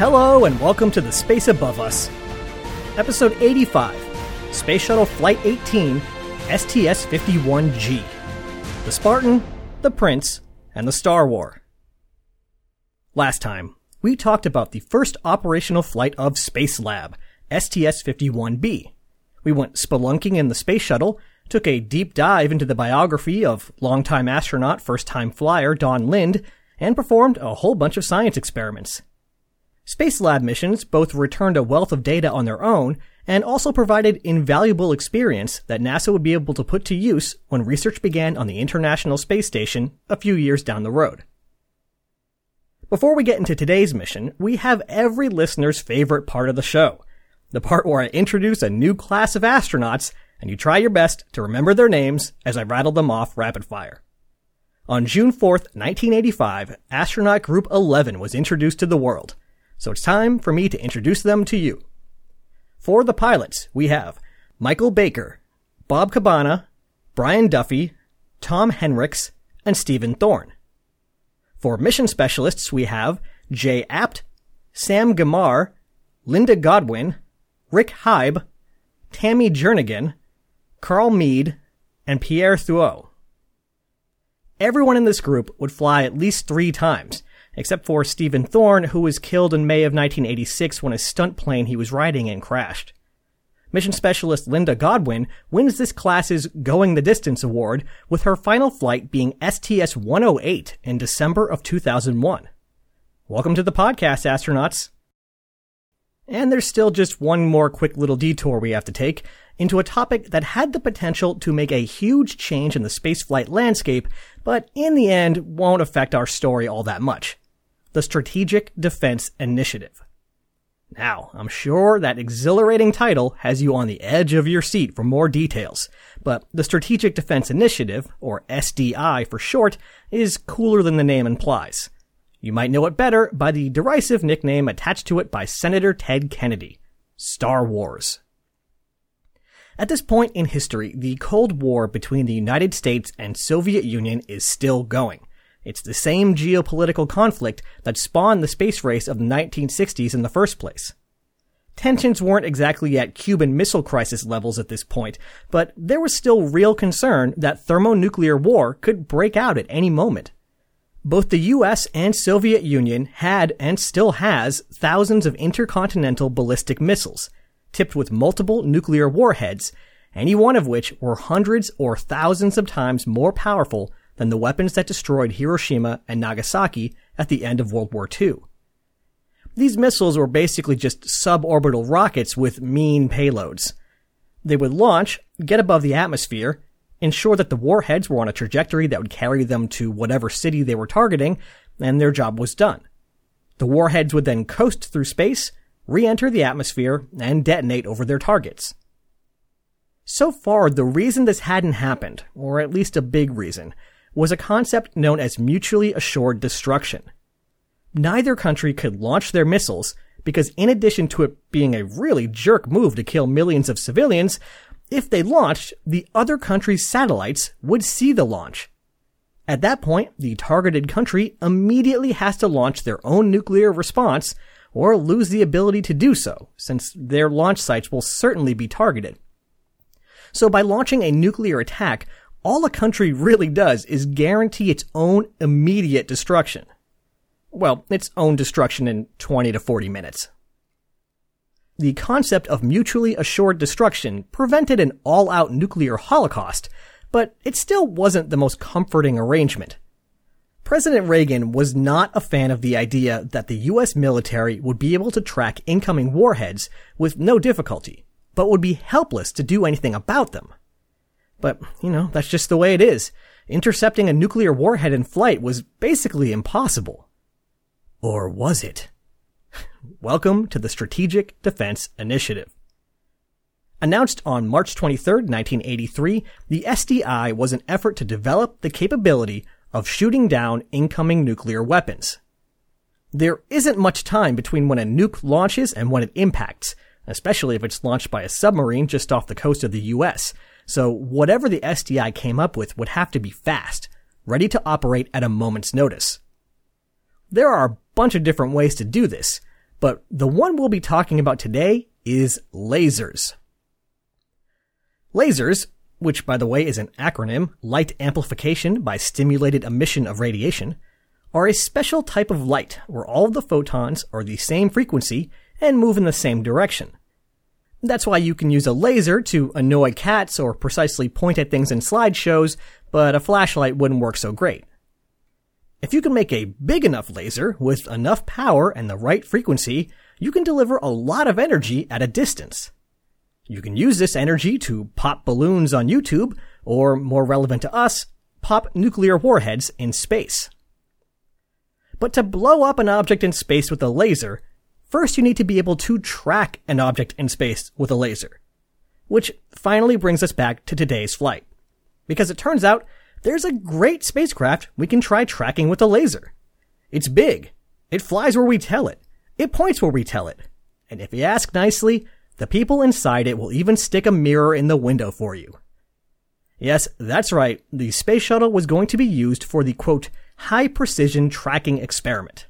Hello, and welcome to the Space Above Us. Episode 85 Space Shuttle Flight 18, STS 51G. The Spartan, the Prince, and the Star War. Last time, we talked about the first operational flight of Spacelab, STS 51B. We went spelunking in the space shuttle, took a deep dive into the biography of longtime astronaut, first time flyer Don Lind, and performed a whole bunch of science experiments. Spacelab missions both returned a wealth of data on their own and also provided invaluable experience that NASA would be able to put to use when research began on the International Space Station a few years down the road. Before we get into today's mission, we have every listener's favorite part of the show. The part where I introduce a new class of astronauts and you try your best to remember their names as I rattle them off rapid fire. On June 4th, 1985, astronaut group 11 was introduced to the world. So it's time for me to introduce them to you. For the pilots, we have Michael Baker, Bob Cabana, Brian Duffy, Tom Henricks, and Stephen Thorne. For mission specialists, we have Jay Apt, Sam Gemar, Linda Godwin, Rick Hieb, Tammy Jernigan, Carl Meade, and Pierre Thuot. Everyone in this group would fly at least three times, except for Stephen Thorne, who was killed in May of 1986 when a stunt plane he was riding in crashed. Mission Specialist Linda Godwin wins this class's Going the Distance award, with her final flight being STS 108 in December of 2001. Welcome to the podcast, astronauts. And there's still just one more quick little detour we have to take into a topic that had the potential to make a huge change in the spaceflight landscape, but in the end won't affect our story all that much. The Strategic Defense Initiative. Now, I'm sure that exhilarating title has you on the edge of your seat for more details, but the Strategic Defense Initiative, or SDI for short, is cooler than the name implies. You might know it better by the derisive nickname attached to it by Senator Ted Kennedy Star Wars. At this point in history, the Cold War between the United States and Soviet Union is still going. It's the same geopolitical conflict that spawned the space race of the 1960s in the first place. Tensions weren't exactly at Cuban Missile Crisis levels at this point, but there was still real concern that thermonuclear war could break out at any moment. Both the US and Soviet Union had and still has thousands of intercontinental ballistic missiles, tipped with multiple nuclear warheads, any one of which were hundreds or thousands of times more powerful than the weapons that destroyed Hiroshima and Nagasaki at the end of World War II. These missiles were basically just suborbital rockets with mean payloads. They would launch, get above the atmosphere, ensure that the warheads were on a trajectory that would carry them to whatever city they were targeting, and their job was done. The warheads would then coast through space, re-enter the atmosphere, and detonate over their targets. So far, the reason this hadn't happened, or at least a big reason, was a concept known as mutually assured destruction. Neither country could launch their missiles because in addition to it being a really jerk move to kill millions of civilians, if they launched, the other country's satellites would see the launch. At that point, the targeted country immediately has to launch their own nuclear response or lose the ability to do so, since their launch sites will certainly be targeted. So by launching a nuclear attack, all a country really does is guarantee its own immediate destruction. Well, its own destruction in 20 to 40 minutes. The concept of mutually assured destruction prevented an all-out nuclear holocaust, but it still wasn't the most comforting arrangement. President Reagan was not a fan of the idea that the US military would be able to track incoming warheads with no difficulty, but would be helpless to do anything about them. But, you know, that's just the way it is. Intercepting a nuclear warhead in flight was basically impossible. Or was it? Welcome to the Strategic Defense Initiative. Announced on March 23, 1983, the SDI was an effort to develop the capability of shooting down incoming nuclear weapons. There isn't much time between when a nuke launches and when it impacts, especially if it's launched by a submarine just off the coast of the US, so whatever the SDI came up with would have to be fast, ready to operate at a moment's notice. There are a bunch of different ways to do this, but the one we'll be talking about today is lasers. Lasers, which by the way is an acronym, light amplification by stimulated emission of radiation, are a special type of light where all of the photons are the same frequency and move in the same direction. That's why you can use a laser to annoy cats or precisely point at things in slideshows, but a flashlight wouldn't work so great. If you can make a big enough laser with enough power and the right frequency, you can deliver a lot of energy at a distance. You can use this energy to pop balloons on YouTube, or more relevant to us, pop nuclear warheads in space. But to blow up an object in space with a laser, first you need to be able to track an object in space with a laser. Which finally brings us back to today's flight. Because it turns out there's a great spacecraft we can try tracking with a laser. It's big. It flies where we tell it. It points where we tell it. And if you ask nicely, the people inside it will even stick a mirror in the window for you. Yes, that's right. The space shuttle was going to be used for the quote, high precision tracking experiment.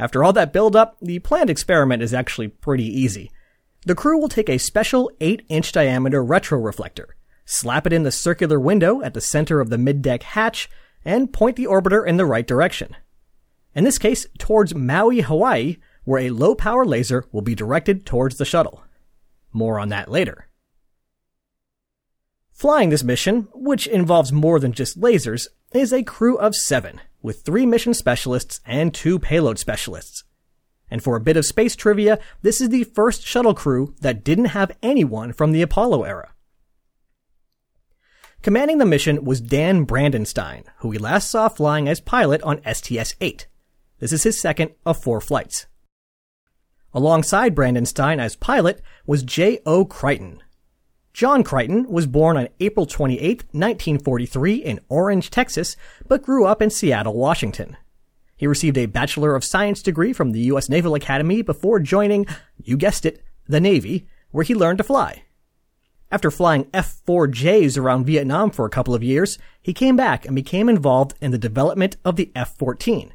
After all that build up, the planned experiment is actually pretty easy. The crew will take a special 8 inch diameter retroreflector, slap it in the circular window at the center of the middeck hatch, and point the orbiter in the right direction. In this case, towards Maui, Hawaii, where a low power laser will be directed towards the shuttle. More on that later. Flying this mission, which involves more than just lasers, is a crew of seven, with three mission specialists and two payload specialists. And for a bit of space trivia, this is the first shuttle crew that didn't have anyone from the Apollo era. Commanding the mission was Dan Brandenstein, who we last saw flying as pilot on STS-8. This is his second of four flights. Alongside Brandenstein as pilot was J.O. Creighton, John Creighton was born on April 28, 1943 in Orange, Texas, but grew up in Seattle, Washington. He received a Bachelor of Science degree from the U.S. Naval Academy before joining, you guessed it, the Navy, where he learned to fly. After flying F-4Js around Vietnam for a couple of years, he came back and became involved in the development of the F-14.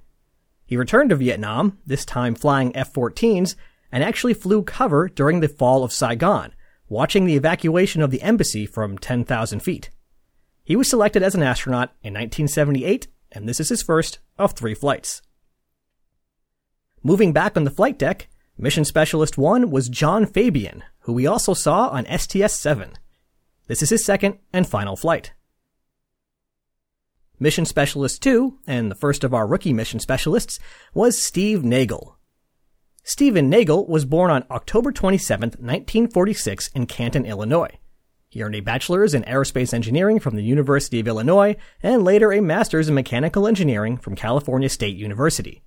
He returned to Vietnam, this time flying F-14s, and actually flew cover during the fall of Saigon, watching the evacuation of the embassy from 10,000 feet. He was selected as an astronaut in 1978, and this is his first of three flights. Moving back on the flight deck, Mission Specialist 1 was John Fabian, who we also saw on STS 7. This is his second and final flight. Mission Specialist 2, and the first of our rookie mission specialists, was Steve Nagel, Stephen Nagel was born on October 27, 1946 in Canton, Illinois. He earned a bachelor's in aerospace engineering from the University of Illinois and later a master's in mechanical engineering from California State University.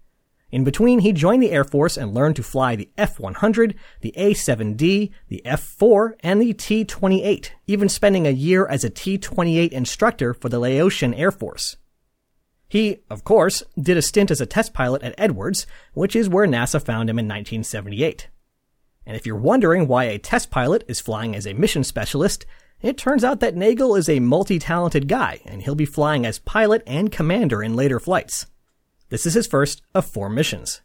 In between, he joined the Air Force and learned to fly the F-100, the A-7D, the F-4, and the T-28, even spending a year as a T-28 instructor for the Laotian Air Force. He, of course, did a stint as a test pilot at Edwards, which is where NASA found him in 1978. And if you're wondering why a test pilot is flying as a mission specialist, it turns out that Nagel is a multi-talented guy, and he'll be flying as pilot and commander in later flights. This is his first of four missions.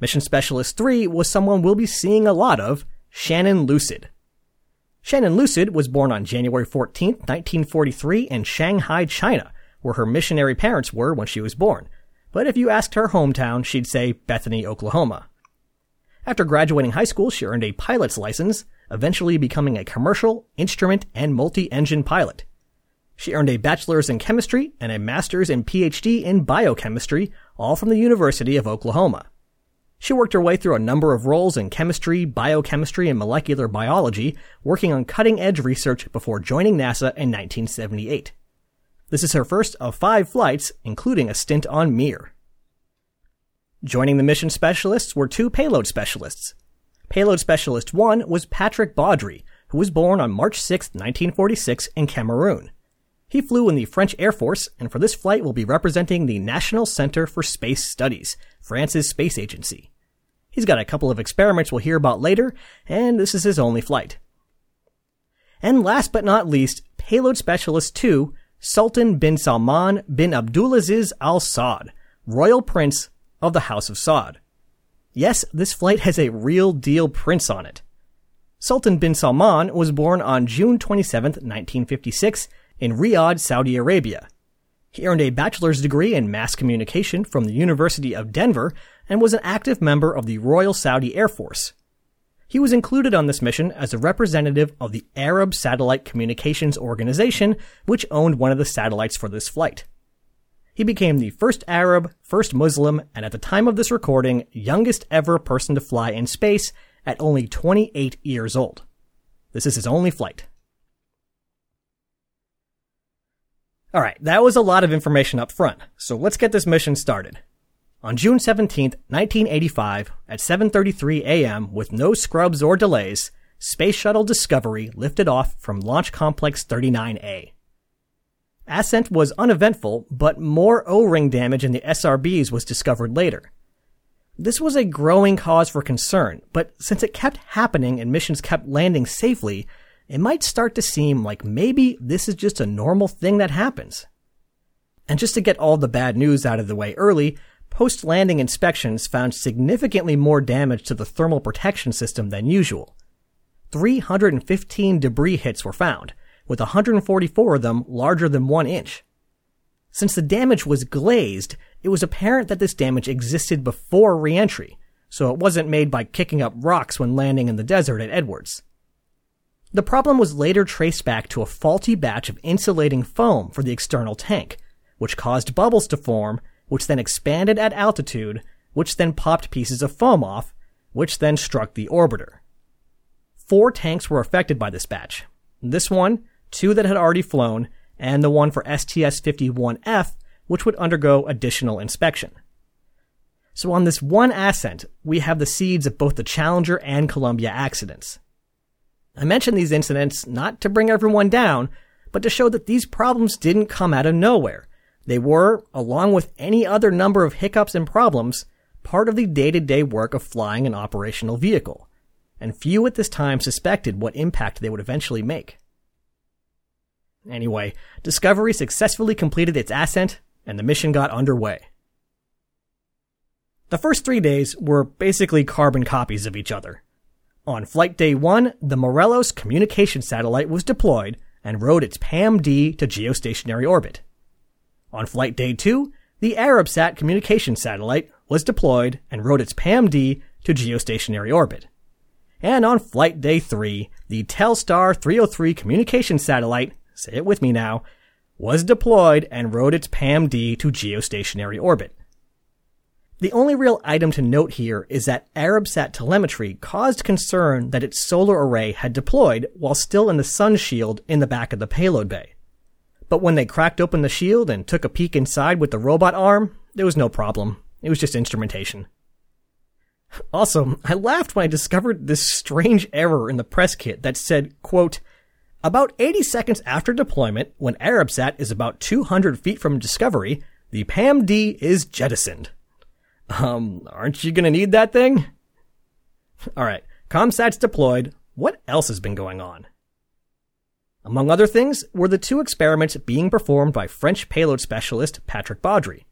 Mission Specialist 3 was someone we'll be seeing a lot of, Shannon Lucid. Shannon Lucid was born on January 14, 1943 in Shanghai, China, where her missionary parents were when she was born, but if you asked her hometown, she'd say Bethany, Oklahoma. After graduating high school, she earned a pilot's license, eventually becoming a commercial, instrument, and multi-engine pilot. She earned a bachelor's in chemistry and a master's and PhD in biochemistry, all from the University of Oklahoma. She worked her way through a number of roles in chemistry, biochemistry, and molecular biology, working on cutting edge research before joining NASA in 1978. This is her first of five flights, including a stint on Mir. Joining the mission specialists were two payload specialists. Payload Specialist 1 was Patrick Baudry, who was born on March 6, 1946 in Cameroon. He flew in the French Air Force, and for this flight will be representing the National Center for Space Studies, France's space agency. He's got a couple of experiments we'll hear about later, and this is his only flight. And last but not least, Payload Specialist 2 Sultan bin Salman bin Abdulaziz Al Saud, royal prince of the House of Saud. Yes, this flight has a real deal prince on it. Sultan bin Salman was born on June 27, 1956, in Riyadh, Saudi Arabia. He earned a bachelor's degree in mass communication from the University of Denver and was an active member of the Royal Saudi Air Force. He was included on this mission as a representative of the Arab Satellite Communications Organization, which owned one of the satellites for this flight. He became the first Arab, first Muslim, and at the time of this recording, youngest ever person to fly in space at only 28 years old. This is his only flight. Alright, that was a lot of information up front, so let's get this mission started. On June 17, 1985, at 7.33 a.m., with no scrubs or delays, Space Shuttle Discovery lifted off from Launch Complex 39A. Ascent was uneventful, but more O-ring damage in the SRBs was discovered later. This was a growing cause for concern, but since it kept happening and missions kept landing safely, it might start to seem like maybe this is just a normal thing that happens. And just to get all the bad news out of the way early, post landing inspections found significantly more damage to the thermal protection system than usual. 315 debris hits were found, with 144 of them larger than one inch. Since the damage was glazed, it was apparent that this damage existed before reentry, so it wasn't made by kicking up rocks when landing in the desert at Edwards. The problem was later traced back to a faulty batch of insulating foam for the external tank, which caused bubbles to form, which then expanded at altitude, which then popped pieces of foam off, which then struck the orbiter. Four tanks were affected by this batch. This one, two that had already flown, and the one for STS-51F, which would undergo additional inspection. So on this one ascent, we have the seeds of both the Challenger and Columbia accidents. I mention these incidents not to bring everyone down, but to show that these problems didn't come out of nowhere. They were, along with any other number of hiccups and problems, part of the day-to-day work of flying an operational vehicle. And few at this time suspected what impact they would eventually make. Anyway, Discovery successfully completed its ascent, and the mission got underway. The first three days were basically carbon copies of each other. On flight day one, the Morelos communication satellite was deployed and rode its PAM-D to geostationary orbit. On flight day two, the Arabsat communication satellite was deployed and rode its PAM-D to geostationary orbit. And on flight day three, the Telstar 303 communication satellite say it with me now, was deployed and rode its PAM-D to geostationary orbit. The only real item to note here is that Arabsat telemetry caused concern that its solar array had deployed while still in the sun shield in the back of the payload bay. But when they cracked open the shield and took a peek inside with the robot arm, there was no problem. It was just instrumentation. Also, I laughed when I discovered this strange error in the press kit that said, quote, about 80 seconds after deployment, when Arabsat is about 200 feet from Discovery, the PAM-D is jettisoned. Um, aren't you gonna need that thing? Alright, ComSat's deployed. What else has been going on? Among other things were the two experiments being performed by French payload specialist Patrick Baudry.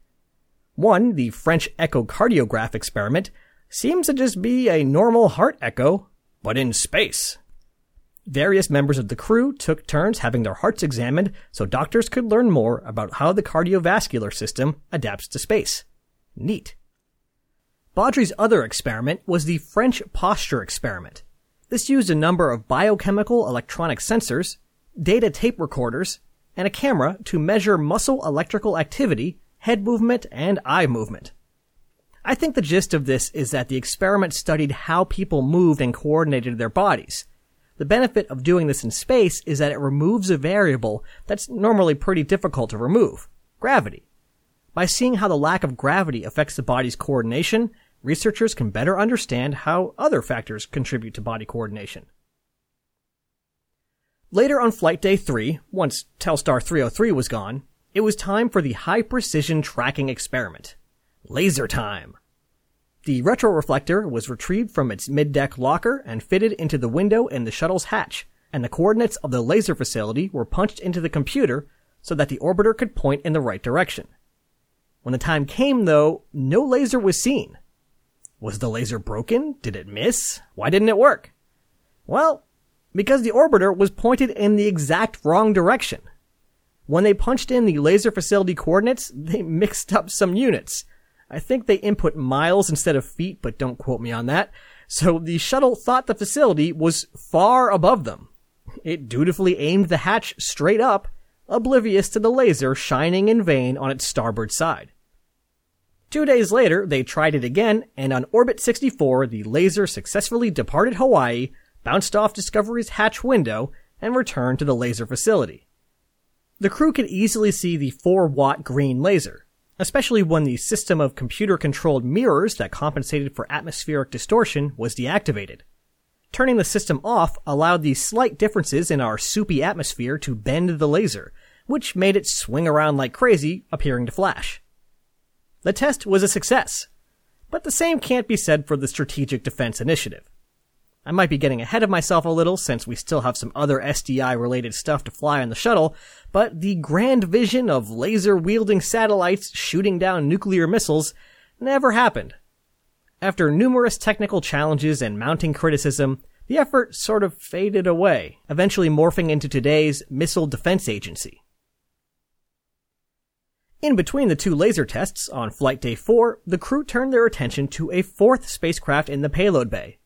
One, the French echocardiograph experiment, seems to just be a normal heart echo, but in space. Various members of the crew took turns having their hearts examined so doctors could learn more about how the cardiovascular system adapts to space. Neat. Baudry's other experiment was the French posture experiment. This used a number of biochemical electronic sensors, data tape recorders, and a camera to measure muscle electrical activity, head movement, and eye movement. I think the gist of this is that the experiment studied how people moved and coordinated their bodies, the benefit of doing this in space is that it removes a variable that's normally pretty difficult to remove gravity. By seeing how the lack of gravity affects the body's coordination, researchers can better understand how other factors contribute to body coordination. Later on flight day 3, once Telstar 303 was gone, it was time for the high precision tracking experiment. Laser time! The retroreflector was retrieved from its mid-deck locker and fitted into the window in the shuttle's hatch, and the coordinates of the laser facility were punched into the computer so that the orbiter could point in the right direction. When the time came, though, no laser was seen. Was the laser broken? Did it miss? Why didn't it work? Well, because the orbiter was pointed in the exact wrong direction. When they punched in the laser facility coordinates, they mixed up some units. I think they input miles instead of feet, but don't quote me on that. So the shuttle thought the facility was far above them. It dutifully aimed the hatch straight up, oblivious to the laser shining in vain on its starboard side. Two days later, they tried it again, and on orbit 64, the laser successfully departed Hawaii, bounced off Discovery's hatch window, and returned to the laser facility. The crew could easily see the 4 watt green laser, especially when the system of computer controlled mirrors that compensated for atmospheric distortion was deactivated. Turning the system off allowed the slight differences in our soupy atmosphere to bend the laser, which made it swing around like crazy, appearing to flash. The test was a success, but the same can't be said for the Strategic Defense Initiative. I might be getting ahead of myself a little since we still have some other SDI related stuff to fly on the shuttle, but the grand vision of laser wielding satellites shooting down nuclear missiles never happened. After numerous technical challenges and mounting criticism, the effort sort of faded away, eventually morphing into today's Missile Defense Agency. In between the two laser tests on flight day 4, the crew turned their attention to a fourth spacecraft in the payload bay,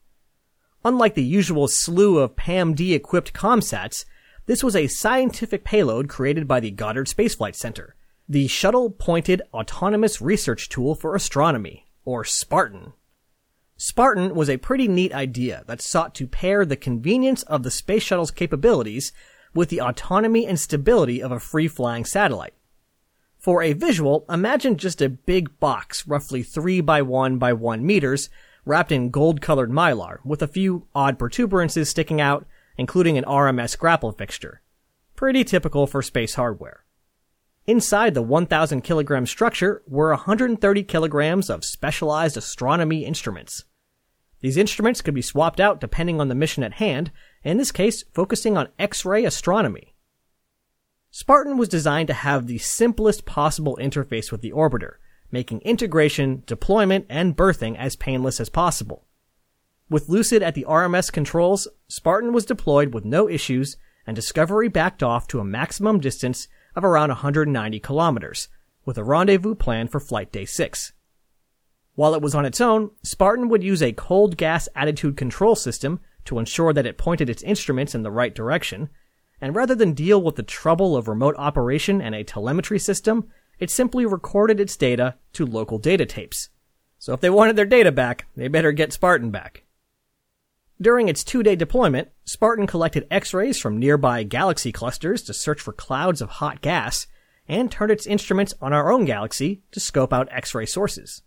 Unlike the usual slew of PAM-D equipped ComSats, this was a scientific payload created by the Goddard Space Flight Center, the Shuttle Pointed Autonomous Research Tool for Astronomy, or SPARTAN. Spartan was a pretty neat idea that sought to pair the convenience of the space shuttle's capabilities with the autonomy and stability of a free-flying satellite. For a visual, imagine just a big box roughly 3 by 1 by 1 meters wrapped in gold-colored mylar, with a few odd protuberances sticking out, including an RMS grapple fixture. Pretty typical for space hardware. Inside the 1000 kilogram structure were 130 kilograms of specialized astronomy instruments. These instruments could be swapped out depending on the mission at hand, in this case focusing on X-ray astronomy. Spartan was designed to have the simplest possible interface with the orbiter, making integration, deployment, and berthing as painless as possible. With Lucid at the RMS controls, Spartan was deployed with no issues and Discovery backed off to a maximum distance of around 190 kilometers, with a rendezvous planned for flight day 6. While it was on its own, Spartan would use a cold gas attitude control system to ensure that it pointed its instruments in the right direction, and rather than deal with the trouble of remote operation and a telemetry system, it simply recorded its data to local data tapes. So if they wanted their data back, they better get Spartan back. During its two-day deployment, Spartan collected X-rays from nearby galaxy clusters to search for clouds of hot gas, and turned its instruments on our own galaxy to scope out X-ray sources.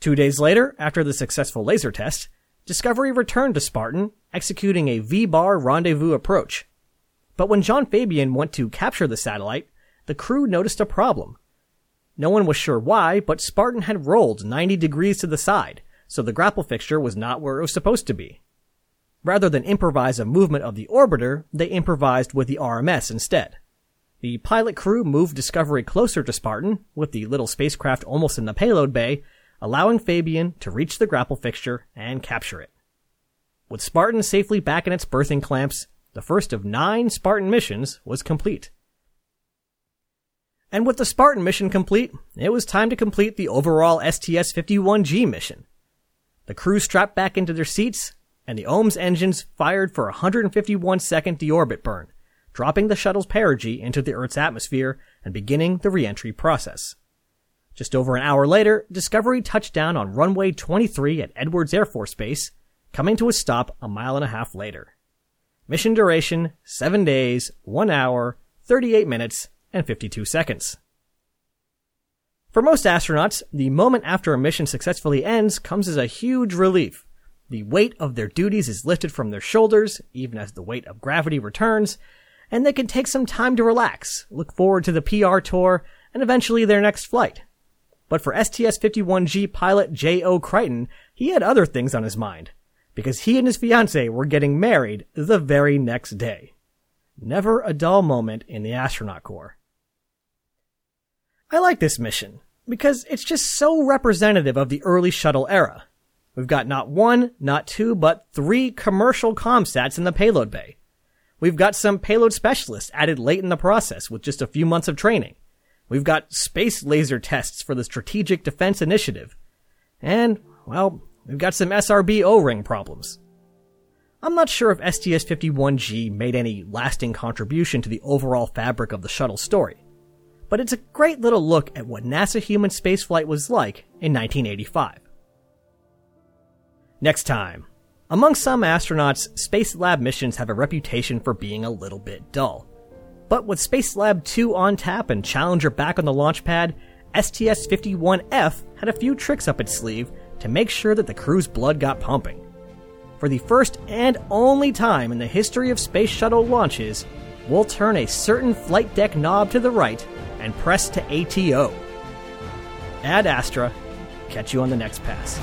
Two days later, after the successful laser test, Discovery returned to Spartan, executing a V-bar rendezvous approach. But when John Fabian went to capture the satellite, the crew noticed a problem. No one was sure why, but Spartan had rolled 90 degrees to the side, so the grapple fixture was not where it was supposed to be. Rather than improvise a movement of the orbiter, they improvised with the RMS instead. The pilot crew moved Discovery closer to Spartan, with the little spacecraft almost in the payload bay, allowing Fabian to reach the grapple fixture and capture it. With Spartan safely back in its berthing clamps, the first of nine Spartan missions was complete. And with the Spartan mission complete, it was time to complete the overall STS-51G mission. The crew strapped back into their seats, and the OMS engines fired for a 151 second deorbit burn, dropping the shuttle's perigee into the Earth's atmosphere and beginning the reentry process. Just over an hour later, Discovery touched down on runway 23 at Edwards Air Force Base, coming to a stop a mile and a half later. Mission duration, 7 days, 1 hour, 38 minutes, and 52 seconds. For most astronauts, the moment after a mission successfully ends comes as a huge relief. The weight of their duties is lifted from their shoulders, even as the weight of gravity returns, and they can take some time to relax, look forward to the PR tour, and eventually their next flight. But for STS-51G pilot J.O. Creighton, he had other things on his mind, because he and his fiancée were getting married the very next day. Never a dull moment in the astronaut corps. I like this mission because it's just so representative of the early shuttle era. We've got not one, not two, but three commercial comsats in the payload bay. We've got some payload specialists added late in the process with just a few months of training. We've got space laser tests for the Strategic Defense Initiative. And, well, we've got some SRB O-ring problems. I'm not sure if STS-51G made any lasting contribution to the overall fabric of the shuttle story, but it's a great little look at what NASA human spaceflight was like in 1985. Next time. Among some astronauts, Spacelab missions have a reputation for being a little bit dull. But with Spacelab 2 on tap and Challenger back on the launch pad, STS 51F had a few tricks up its sleeve to make sure that the crew's blood got pumping. For the first and only time in the history of space shuttle launches, we'll turn a certain flight deck knob to the right and press to ATO. Ad Astra, catch you on the next pass.